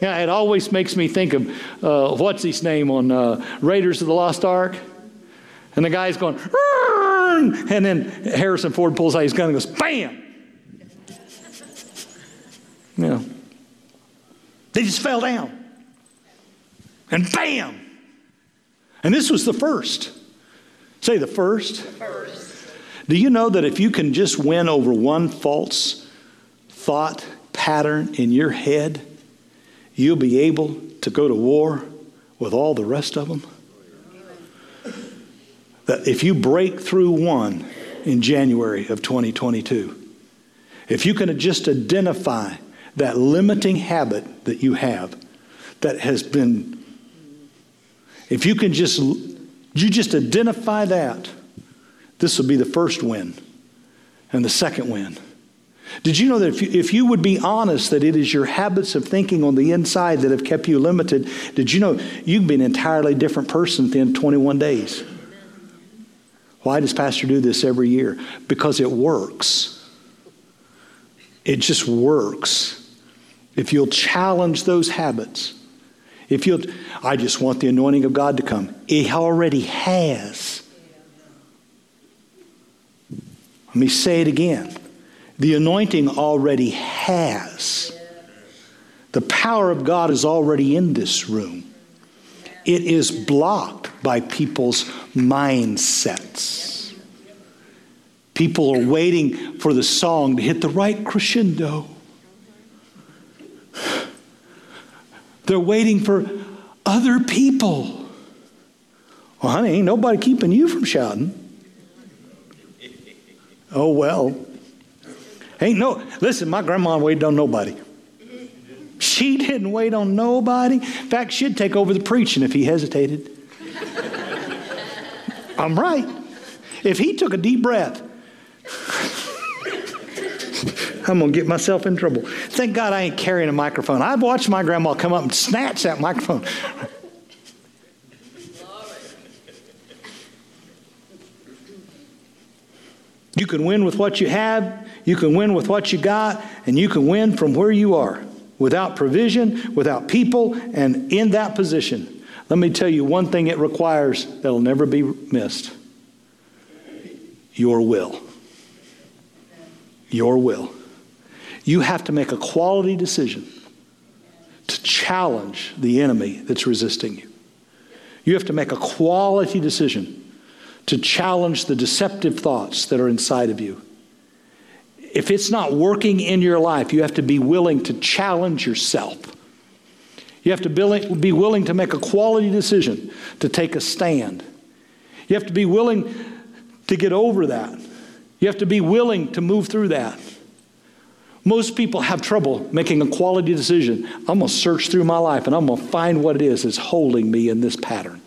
A: Yeah, it always makes me think of uh, what's his name on uh, Raiders of the Lost Ark? And the guy's going, Rrrn! and then Harrison Ford pulls out his gun and goes, bam! Know, they just fell down. And bam! And this was the first. Say the first. The first. Do you know that if you can just win over one false thought pattern in your head, you'll be able to go to war with all the rest of them? That if you break through one in January of 2022, if you can just identify that limiting habit that you have that has been, if you can just, you just identify that, this will be the first win and the second win. Did you know that if you, if you would be honest that it is your habits of thinking on the inside that have kept you limited, did you know you can be an entirely different person of 21 days? Why does Pastor do this every year? Because it works. It just works. If you'll challenge those habits, if you'll, I just want the anointing of God to come. He already has. Let me say it again. The anointing already has. The power of God is already in this room. It is blocked by people's mindsets. People are waiting for the song to hit the right crescendo. They're waiting for other people. Well, honey, ain't nobody keeping you from shouting. Oh, well. Ain't no, listen, my grandma waited on nobody. She didn't wait on nobody. In fact, she'd take over the preaching if he hesitated. I'm right. If he took a deep breath, I'm going to get myself in trouble. Thank God I ain't carrying a microphone. I've watched my grandma come up and snatch that microphone. You can win with what you have, you can win with what you got, and you can win from where you are without provision, without people, and in that position. Let me tell you one thing it requires that'll never be missed your will. Your will. You have to make a quality decision to challenge the enemy that's resisting you. You have to make a quality decision to challenge the deceptive thoughts that are inside of you. If it's not working in your life, you have to be willing to challenge yourself. You have to be willing to make a quality decision to take a stand. You have to be willing to get over that. You have to be willing to move through that. Most people have trouble making a quality decision. I'm going to search through my life and I'm going to find what it is that's holding me in this pattern.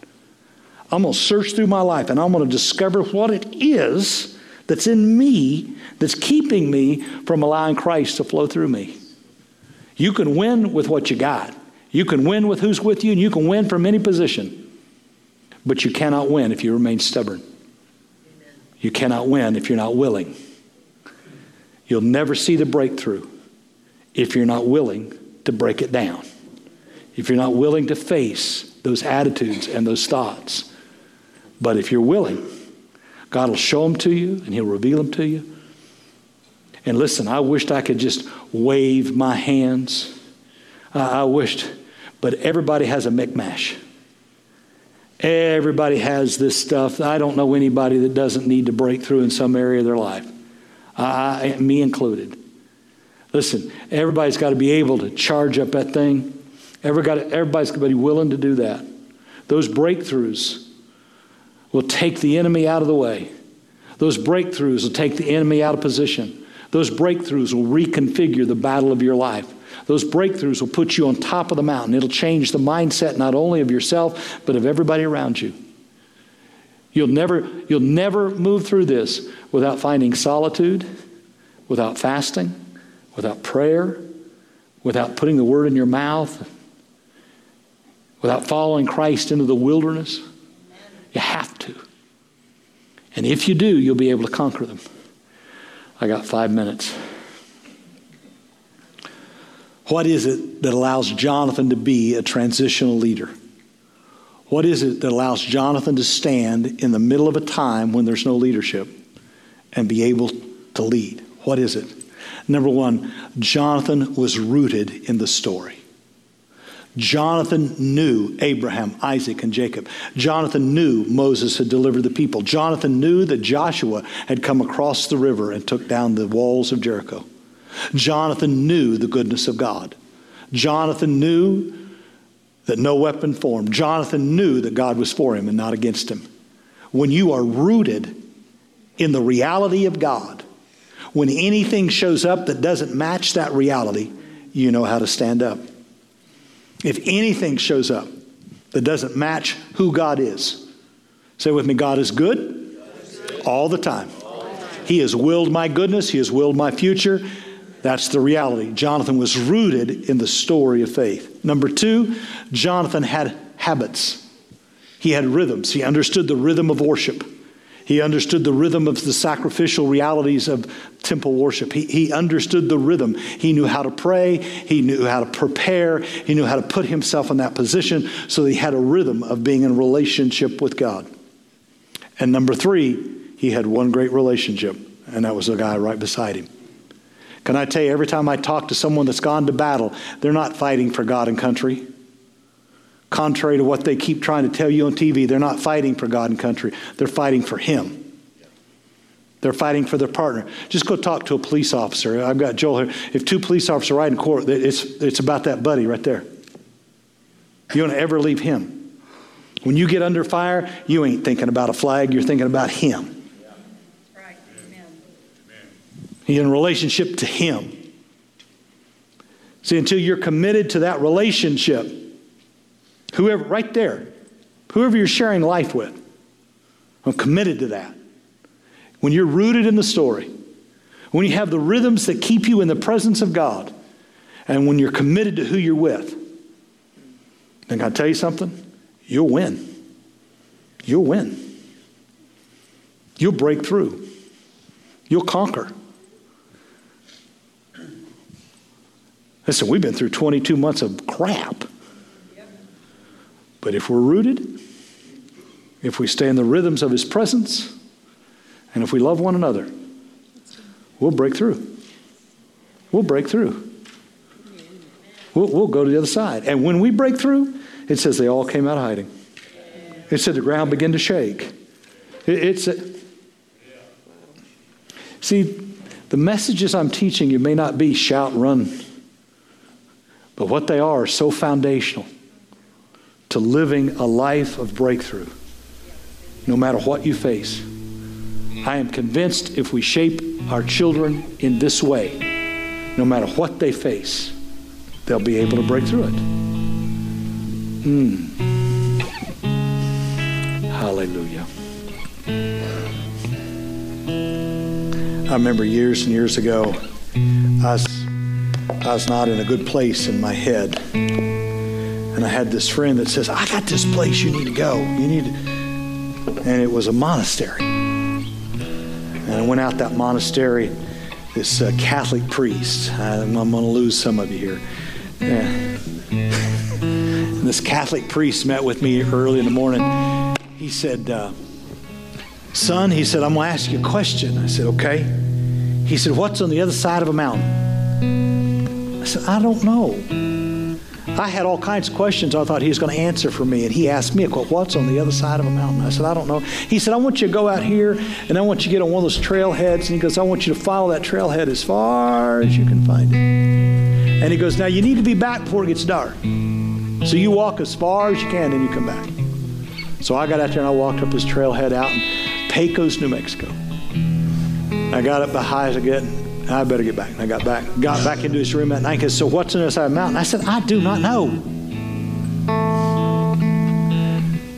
A: I'm going to search through my life and I'm going to discover what it is that's in me that's keeping me from allowing Christ to flow through me. You can win with what you got. You can win with who's with you, and you can win from any position. But you cannot win if you remain stubborn. You cannot win if you're not willing. You'll never see the breakthrough if you're not willing to break it down. If you're not willing to face those attitudes and those thoughts. But if you're willing, God will show them to you and He'll reveal them to you. And listen, I wished I could just wave my hands. I wished, but everybody has a micmash. Everybody has this stuff. I don't know anybody that doesn't need to break through in some area of their life uh, me included. Listen, everybody's got to be able to charge up that thing. Everybody's got to be willing to do that. Those breakthroughs will take the enemy out of the way. Those breakthroughs will take the enemy out of position. Those breakthroughs will reconfigure the battle of your life. Those breakthroughs will put you on top of the mountain. It'll change the mindset not only of yourself, but of everybody around you. You'll never, you'll never move through this without finding solitude, without fasting, without prayer, without putting the word in your mouth, without following Christ into the wilderness. You have to. And if you do, you'll be able to conquer them. I got five minutes. What is it that allows Jonathan to be a transitional leader? What is it that allows Jonathan to stand in the middle of a time when there's no leadership and be able to lead? What is it? Number one, Jonathan was rooted in the story. Jonathan knew Abraham, Isaac, and Jacob. Jonathan knew Moses had delivered the people. Jonathan knew that Joshua had come across the river and took down the walls of Jericho. Jonathan knew the goodness of God. Jonathan knew that no weapon formed. Jonathan knew that God was for him and not against him. When you are rooted in the reality of God, when anything shows up that doesn't match that reality, you know how to stand up. If anything shows up that doesn't match who God is, say with me God is good all the time. He has willed my goodness, He has willed my future. That's the reality. Jonathan was rooted in the story of faith. Number two, Jonathan had habits. He had rhythms. He understood the rhythm of worship. He understood the rhythm of the sacrificial realities of temple worship. He, he understood the rhythm. He knew how to pray. He knew how to prepare. He knew how to put himself in that position so he had a rhythm of being in relationship with God. And number three, he had one great relationship, and that was the guy right beside him. Can I tell you, every time I talk to someone that's gone to battle, they're not fighting for God and country. Contrary to what they keep trying to tell you on TV, they're not fighting for God and country. They're fighting for Him. They're fighting for their partner. Just go talk to a police officer. I've got Joel here. If two police officers are in court, it's, it's about that buddy right there. You don't ever leave him. When you get under fire, you ain't thinking about a flag, you're thinking about him. You're in relationship to him. See, until you're committed to that relationship, Whoever, right there, whoever you're sharing life with, I'm committed to that. When you're rooted in the story, when you have the rhythms that keep you in the presence of God, and when you're committed to who you're with, then I tell you something? You'll win. You'll win. You'll break through. You'll conquer. Listen, we've been through 22 months of crap. But if we're rooted, if we stay in the rhythms of His presence, and if we love one another, we'll break through. We'll break through. We'll, we'll go to the other side. And when we break through, it says they all came out of hiding. It said the ground began to shake. It, it's a, see, the messages I'm teaching you may not be shout, run, but what they are are so foundational to living a life of breakthrough, no matter what you face. I am convinced if we shape our children in this way, no matter what they face, they'll be able to break through it. Mm. Hallelujah. I remember years and years ago, I was, I was not in a good place in my head. And I had this friend that says, I got this place you need to go. You need. And it was a monastery. And I went out that monastery, this uh, Catholic priest. I'm, I'm going to lose some of you here. And this Catholic priest met with me early in the morning. He said, uh, Son, he said, I'm going to ask you a question. I said, Okay. He said, What's on the other side of a mountain? I said, I don't know. I had all kinds of questions I thought he was going to answer for me. And he asked me, What's on the other side of a mountain? I said, I don't know. He said, I want you to go out here and I want you to get on one of those trailheads. And he goes, I want you to follow that trailhead as far as you can find it. And he goes, Now you need to be back before it gets dark. So you walk as far as you can, and you come back. So I got out there and I walked up this trailhead out in Pecos, New Mexico. I got up the highest I I better get back. And I got back, got back into his room that night. Said, So what's on the other side of the mountain? I said, I do not know.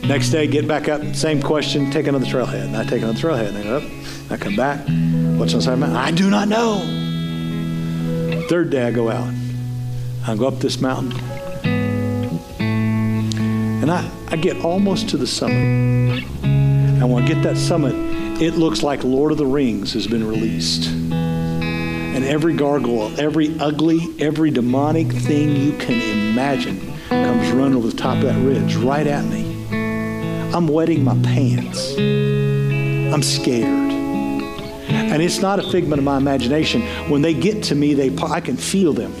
A: Next day, get back up, same question, take another trailhead. And I take another trailhead. And I go up, I come back. What's on the side of the mountain? I do not know. Third day, I go out. I go up this mountain. And I, I get almost to the summit. And when I get that summit, it looks like Lord of the Rings has been released. And every gargoyle, every ugly, every demonic thing you can imagine comes running over the top of that ridge right at me. I'm wetting my pants. I'm scared. And it's not a figment of my imagination. When they get to me, they I can feel them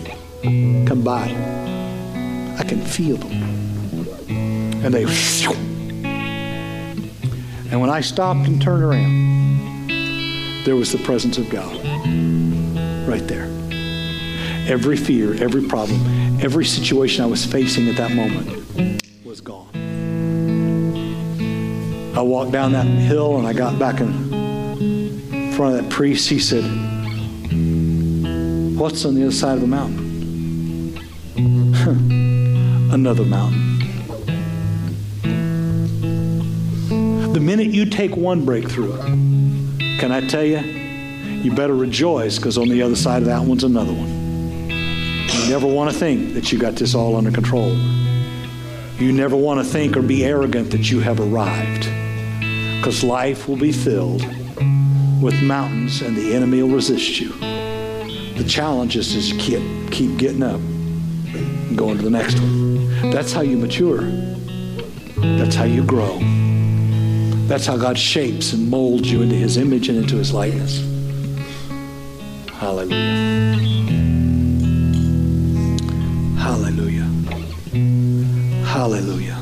A: come by. I can feel them. And they and when I stopped and turned around, there was the presence of God right there. Every fear, every problem, every situation I was facing at that moment was gone. I walked down that hill and I got back in front of that priest. He said, What's on the other side of the mountain? Another mountain. The minute you take one breakthrough, can I tell you, you better rejoice because on the other side of that one's another one. You never want to think that you got this all under control. You never want to think or be arrogant that you have arrived because life will be filled with mountains and the enemy will resist you. The challenge is just keep, keep getting up and going to the next one. That's how you mature. That's how you grow. That's how God shapes and molds you into his image and into his likeness. Hallelujah. Hallelujah. Hallelujah.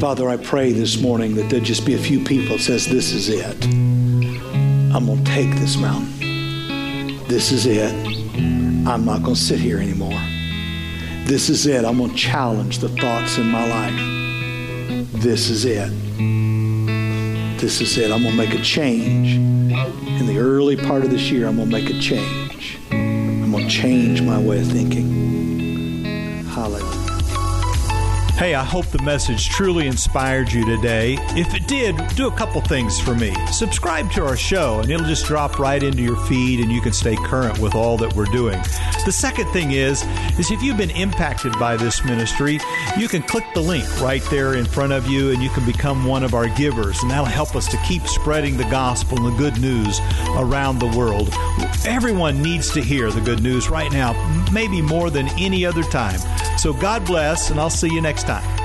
A: Father, I pray this morning that there just be a few people that says, this is it. I'm going to take this mountain. This is it. I'm not going to sit here anymore. This is it. I'm going to challenge the thoughts in my life. This is it. This is it. I'm going to make a change. In the early part of this year, I'm going to make a change. I'm going to change my way of thinking. Hallelujah.
B: Hey, I hope the message truly inspired you today. If it did, do a couple things for me. Subscribe to our show, and it'll just drop right into your feed, and you can stay current with all that we're doing. The second thing is, is if you've been impacted by this ministry, you can click the link right there in front of you, and you can become one of our givers, and that'll help us to keep spreading the gospel and the good news around the world. Everyone needs to hear the good news right now, maybe more than any other time. So God bless, and I'll see you next time.